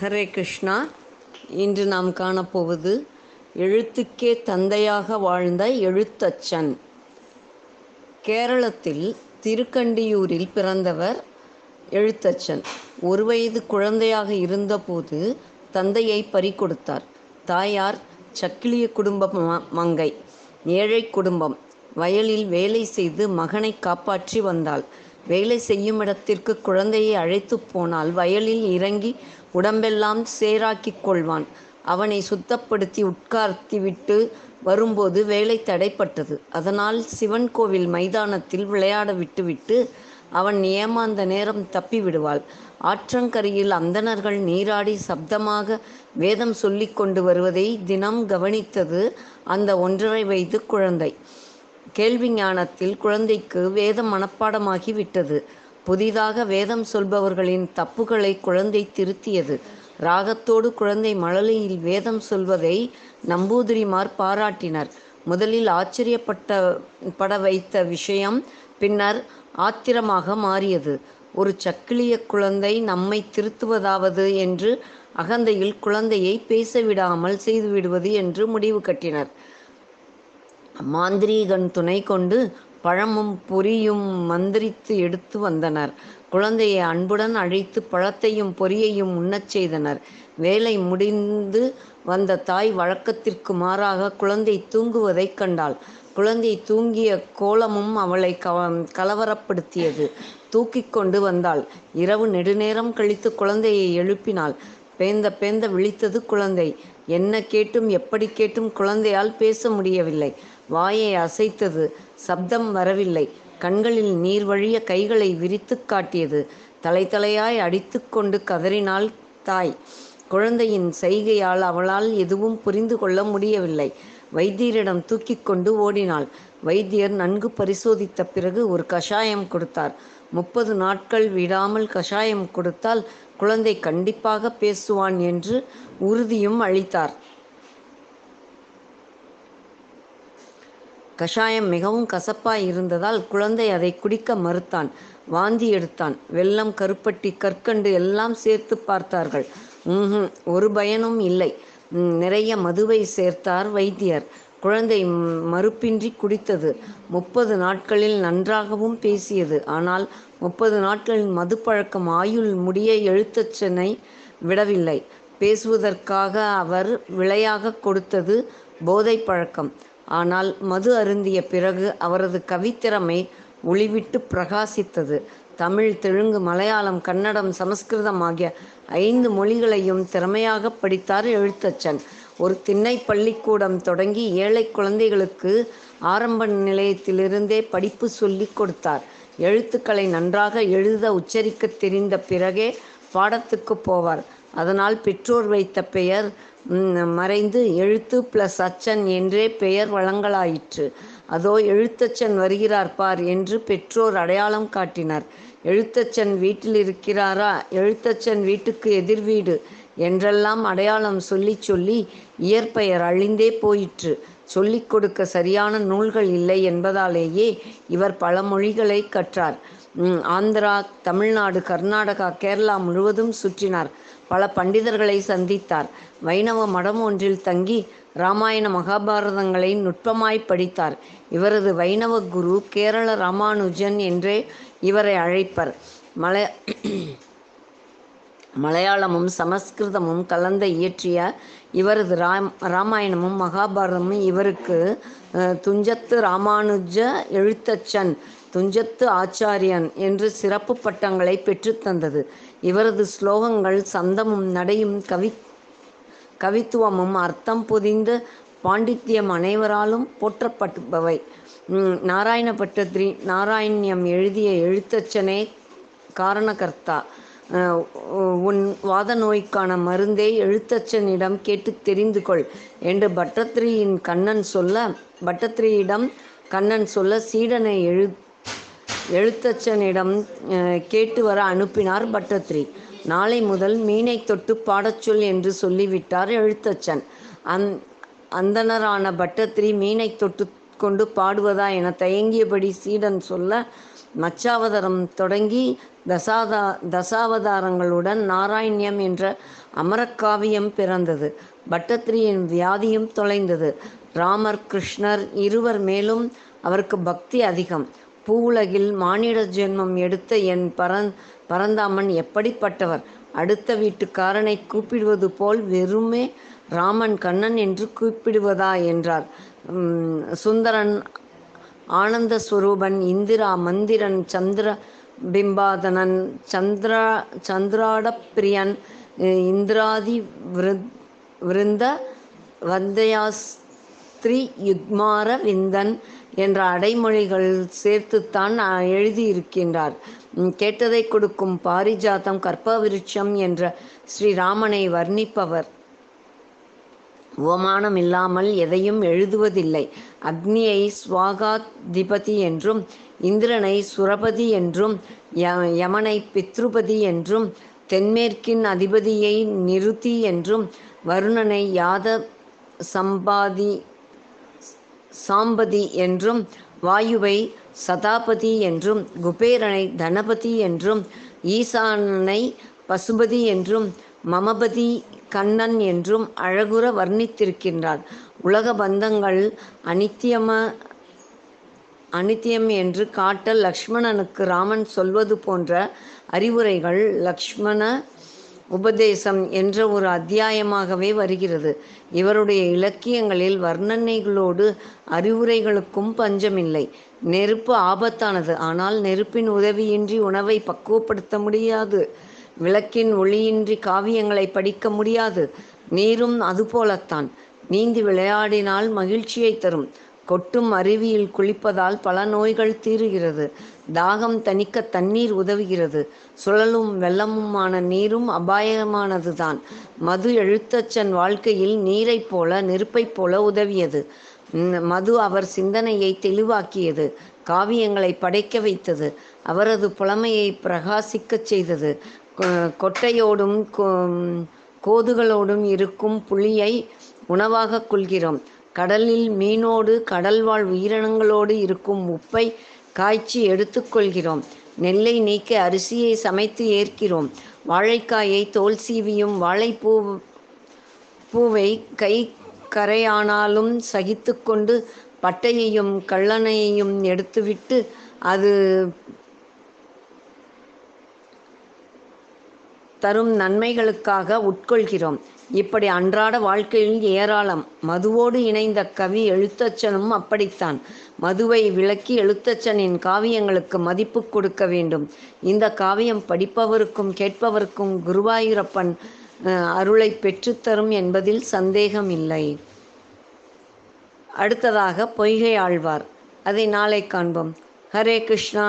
ஹரே கிருஷ்ணா. இன்று நாம் காணப்போவது எழுத்துக்கே தந்தையாக வாழ்ந்த எழுத்தச்சன். கேரளத்தில் திருக்கண்டியூரில் பிறந்தவர் எழுத்தச்சன். ஒரு வயது குழந்தையாக இருந்தபோது தந்தையை பறிகொடுத்தார். தாயார் சக்கிலிய குடும்ப ம- மங்கை. ஏழை குடும்பம். வயலில் வேலை செய்து மகனை காப்பாற்றி வந்தாள். வேலை செய்யும் இடத்திற்கு குழந்தையை அழைத்து போனால் வயலில் இறங்கி உடம்பெல்லாம் சேராக்கிக் கொள்வான். அவனை சுத்தப்படுத்தி உட்கார்த்திவிட்டு வரும்போது வேலை தடைப்பட்டது. அதனால் சிவன் கோவில் மைதானத்தில் விளையாட விட்டுவிட்டு அவன் ஏமாந்த நேரம் தப்பி விடுவாள் ஆற்றங்கரையில் அந்தணர்கள் நீராடி சப்தமாக வேதம் சொல்லிக் கொண்டு வருவதை தினம் கவனித்தது அந்த ஒன்றரை வயது குழந்தை. கேள்வி ஞானத்தில் குழந்தைக்கு வேதம் மனப்பாடமாகி விட்டது. புதிதாக வேதம் சொல்பவர்களின் தப்புகளை குழந்தை திருத்தியது. ராகத்தோடு குழந்தை மழலையில் வேதம் சொல்வதை நம்பூதிரிமார் பாராட்டினர். முதலில் ஆச்சரியப்பட்ட பட வைத்த விஷயம் பின்னர் ஆத்திரமாக மாறியது. ஒரு சக்கிலிய குழந்தை நம்மை திருத்துவதாவது என்று அகந்தையில் குழந்தையை பேசவிடாமல் செய்துவிடுவது என்று முடிவு கட்டினர். மாந்திரீகன் துணை கொண்டு பழமும் பொரியும் மந்திரித்து எடுத்து வந்தனர். குழந்தையை அன்புடன் அழைத்து பழத்தையும் பொரியையும் உண்ணச் செய்தனர். வேலை முடிந்து வந்த தாய் வழக்கத்திற்கு மாறாக குழந்தை தூங்குவதைக் கண்டாள். குழந்தை தூங்கிய கோலமும் அவளை கவ கலவரப்படுத்தியது. தூக்கிக் கொண்டு வந்தாள். இரவு நெடுநேரம் கழித்து குழந்தையை எழுப்பினாள். பேந்த பேந்த விழித்தது குழந்தை. என்ன கேட்டும் எப்படி கேட்டும் குழந்தையால் பேச முடியவில்லை. வாயை அசைத்தது. சப்தம் வரவில்லை. கண்களில் நீர் வழிய கைகளை விரித்துக் காட்டியது. தலை தலையாய் அடித்துக்கொண்டு கதறினாள் தாய். குழந்தையின் செய்கையால் அவளால் எதுவும் புரிந்து கொள்ள முடியவில்லை. வைத்தியரிடம் தூக்கி கொண்டு ஓடினாள். வைத்தியர் நன்கு பரிசோதித்த பிறகு ஒரு கஷாயம் கொடுத்தார். முப்பது நாட்கள் விடாமல் கஷாயம் கொடுத்தால் குழந்தை கண்டிப்பாக பேசுவான் என்று உறுதியும் அளித்தார். கஷாயம் மிகவும் கசப்பாய் இருந்ததால் குழந்தை அதை குடிக்க மறுத்தான். வாந்தி எடுத்தான். வெள்ளம் கருப்பட்டி கற்கண்டு எல்லாம் சேர்த்து பார்த்தார்கள். ம்ஹும் ஒரு பயனும் இல்லை. நிறைய மதுவை சேர்த்தார் வைத்தியர். குழந்தை மறுப்பின்றி குடித்தது. முப்பது நாட்களில் நன்றாகவும் பேசியது. ஆனால் முப்பது நாட்களில் மது பழக்கம் ஆயுள் முடிய எழுத்தச்சனை விடவில்லை. பேசுவதற்காக அவர் விலையாக கொடுத்தது போதை பழக்கம். ஆனால் மது அருந்திய பிறகு அவரது கவித்திறமை ஒளிவிட்டு பிரகாசித்தது. தமிழ் தெலுங்கு மலையாளம் கன்னடம் சமஸ்கிருதம் ஆகிய ஐந்து மொழிகளையும் திறமையாக படித்தார் எழுத்தச்சன். ஒரு திண்ணை பள்ளிக்கூடம் தொடங்கி ஏழை குழந்தைகளுக்கு ஆரம்ப நிலையத்திலிருந்தே படிப்பு சொல்லிக் கொடுத்தார். எழுத்துக்களை நன்றாக எழுத உச்சரிக்க தெரிந்த பிறகே பாடத்துக்கு போவார். அதனால் பெற்றோர் வைத்த பெயர் மறைந்து எழுத்து பிளஸ் அச்சன் என்றே பெயர் வழங்கலாயிற்று. அதோ எழுத்தச்சன் வருகிறார் பார் என்று பெற்றோர் அடையாளம் காட்டினர். எழுத்தச்சன் வீட்டில் இருக்கிறாரா? எழுத்தச்சன் வீட்டுக்கு எதிர் வீடு என்றெல்லாம் அடையாளம் சொல்லி சொல்லி இயற்பெயர் அழிந்தே போயிற்று. சொல்லிக் கொடுக்க சரியான நூல்கள் இல்லை என்பதாலேயே இவர் பல மொழிகளை கற்றார். ஆந்திரா தமிழ்நாடு கர்நாடகா கேரளா முழுவதும் சுற்றினார். பல பண்டிதர்களை சந்தித்தார். வைணவ மடம் ஒன்றில் தங்கி ராமாயண மகாபாரதங்களை நுட்பமாய் படித்தார். இவரது வைணவ குரு கேரள ராமானுஜன் என்றே இவரை அழைப்பர். மலை மலையாளமும் சமஸ்கிருதமும் கலந்த இயற்றிய இவரது ராம் ராமாயணமும் மகாபாரதமும் இவருக்கு துஞ்சத்து ராமானுஜ எழுத்தச்சன் துஞ்சத்து ஆச்சாரியன் என்று சிறப்பு பட்டங்களை பெற்றுத்தந்தது இவரது ஸ்லோகங்கள் சந்தமும் நடையும் கவி கவித்துவமும் அர்த்தம் புதிந்த பாண்டித்யம் அனைவராலும் போற்றப்படுபவை ம், நாராயண பட்டத்ரி எழுதிய எழுத்தச்சனே காரணகர்த்தா. உன் வாத நோய்க்கான மருந்தை எழுத்தச்சனிடம் கேட்டு தெரிந்து கொள் என்று பட்டத்ரியின் கண்ணன் சொல்ல பட்டத்ரியிடம் கண்ணன் சொல்ல சீடனை எழு எழுத்தச்சனிடம் கேட்டு வர அனுப்பினார் பட்டத்ரி. நாளை முதல் மீனை தொட்டு பாடச் சொல் என்று சொல்லிவிட்டார் எழுத்தச்சன். அந் அந்தணரான பட்டத்ரி மீனை தொட்டு கொண்டு பாடுவதா என தயங்கியபடி சீடன் சொல்ல மச்சாவதாரம் தொடங்கி தசாதா தசாவதாரங்களுடன் நாராயணியம் என்ற அமரக்காவியம் பிறந்தது. பட்டத்திரியின் வியாதியும் தொலைந்தது. ராமர் கிருஷ்ணர் இருவர் மேலும் அவருக்கு பக்தி அதிகம். பூவுலகில் மானிட ஜென்மம் எடுத்த என் பரந் பரந்தாமன் எப்படிப்பட்டவர்? அடுத்த வீட்டுக்காரனை கூப்பிடுவது போல் வெறுமே ராமன் கண்ணன் என்று கூப்பிடுவதா என்றார். சுந்தரன் ஆனந்த ஸ்வரூபன் இந்திரா மந்திரன் சந்திர பிம்பாதனன் சந்திரா சந்திராட பிரியன் இந்திராதி விருந்த விருந்த ஸ்ரீ யுக்மார விந்தன் என்ற அடைமொழிகள் சேர்த்துத்தான் எழுதியிருக்கின்றார். கேட்டதை கொடுக்கும் பாரிஜாதம் கற்பவிருட்சம் என்ற ஸ்ரீராமனை வர்ணிப்பவர். உவமானம் இல்லாமல் எதையும் எழுதுவதில்லை. அக்னியை ஸ்வாகாதிபதி என்றும் இந்திரனை சுரபதி என்றும் யமனை பித்ருபதி என்றும் தென்மேற்கின் அதிபதியை நிருதி என்றும் வருணனை யாத சம்பாதி சாம்பதி என்றும் வாயுவை சதாபதி என்றும் குபேரனை தனபதி என்றும் ஈசானனை பசுபதி என்றும் மமபதி கண்ணன் என்றும் அழகுற வர்ணித்திருக்கின்றார். உலக பந்தங்கள் அனித்தியம அனித்தியம் என்று காட்ட லக்ஷ்மணனுக்கு ராமன் சொல்வது போன்ற அறிவுரைகள் லக்ஷ்மண உபதேசம் என்ற ஒரு அத்தியாயமாகவே வருகிறது. இவருடைய இலக்கியங்களில் வர்ணனைகளோடு அறிவுரைகளுக்கும் பஞ்சமில்லை. நெருப்பு ஆபத்தானது. ஆனால் நெருப்பின் உதவியின்றி உணவை பக்குவப்படுத்த முடியாது. விளக்கின் ஒளியின்றி காவியங்களை படிக்க முடியாது. நீரும் அதுபோலத்தான். நீந்தி விளையாடினால் மகிழ்ச்சியை தரும். கொட்டும் அருவியில் குளிப்பதால் பல நோய்கள் தீருகிறது. தாகம் தணிக்க தண்ணீர் உதவுகிறது. சுழலும் வெள்ளமுமான நீரும் அபாயமானதுதான். மது எழுத்தச்சன் வாழ்க்கையில் நீரைப் போல நெருப்பைப் போல உதவியது. மது அவர் சிந்தனையை தெளிவாக்கியது. காவியங்களை படைக்க வைத்தது. அவரது புலமையை பிரகாசிக்கச் செய்தது. கொ- கொட்டையோடும் கோ- கோதுகளோடும் இருக்கும் புளியை உணவாக கொள்கிறோம். கடலில் மீனோடு கடல்வாழ் உயிரினங்களோடு இருக்கும் உப்பை காய்ச்சி எடுத்துக்கொள்கிறோம். நெல்லை நீக்க அரிசியை சமைத்து ஏற்கிறோம். வாழைக்காயை தோல் சீவியும் வாழைப்பூ பூவை கை கரையானாலும் சகித்துக்கொண்டு பட்டையையும் கள்ளனையையும் எடுத்துவிட்டு அது தரும் நன்மைகளுக்காக உட்கொள்கிறோம். இப்படி அன்றாட வாழ்க்கையில் ஏராளம். மதுவோடு இணைந்த கவி எழுத்தச்சனும் அப்படித்தான். மதுவை விளக்கி எழுத்தச்சனின் காவியங்களுக்கு மதிப்பு கொடுக்க வேண்டும். இந்த காவியம் படிப்பவருக்கும் கேட்பவருக்கும் குருவாயூரப்பன் அருளை பெற்றுத்தரும் என்பதில் சந்தேகம் இல்லை அடுத்ததாக பொய்கை ஆழ்வார். அதை நாளை காண்போம். ஹரே கிருஷ்ணா.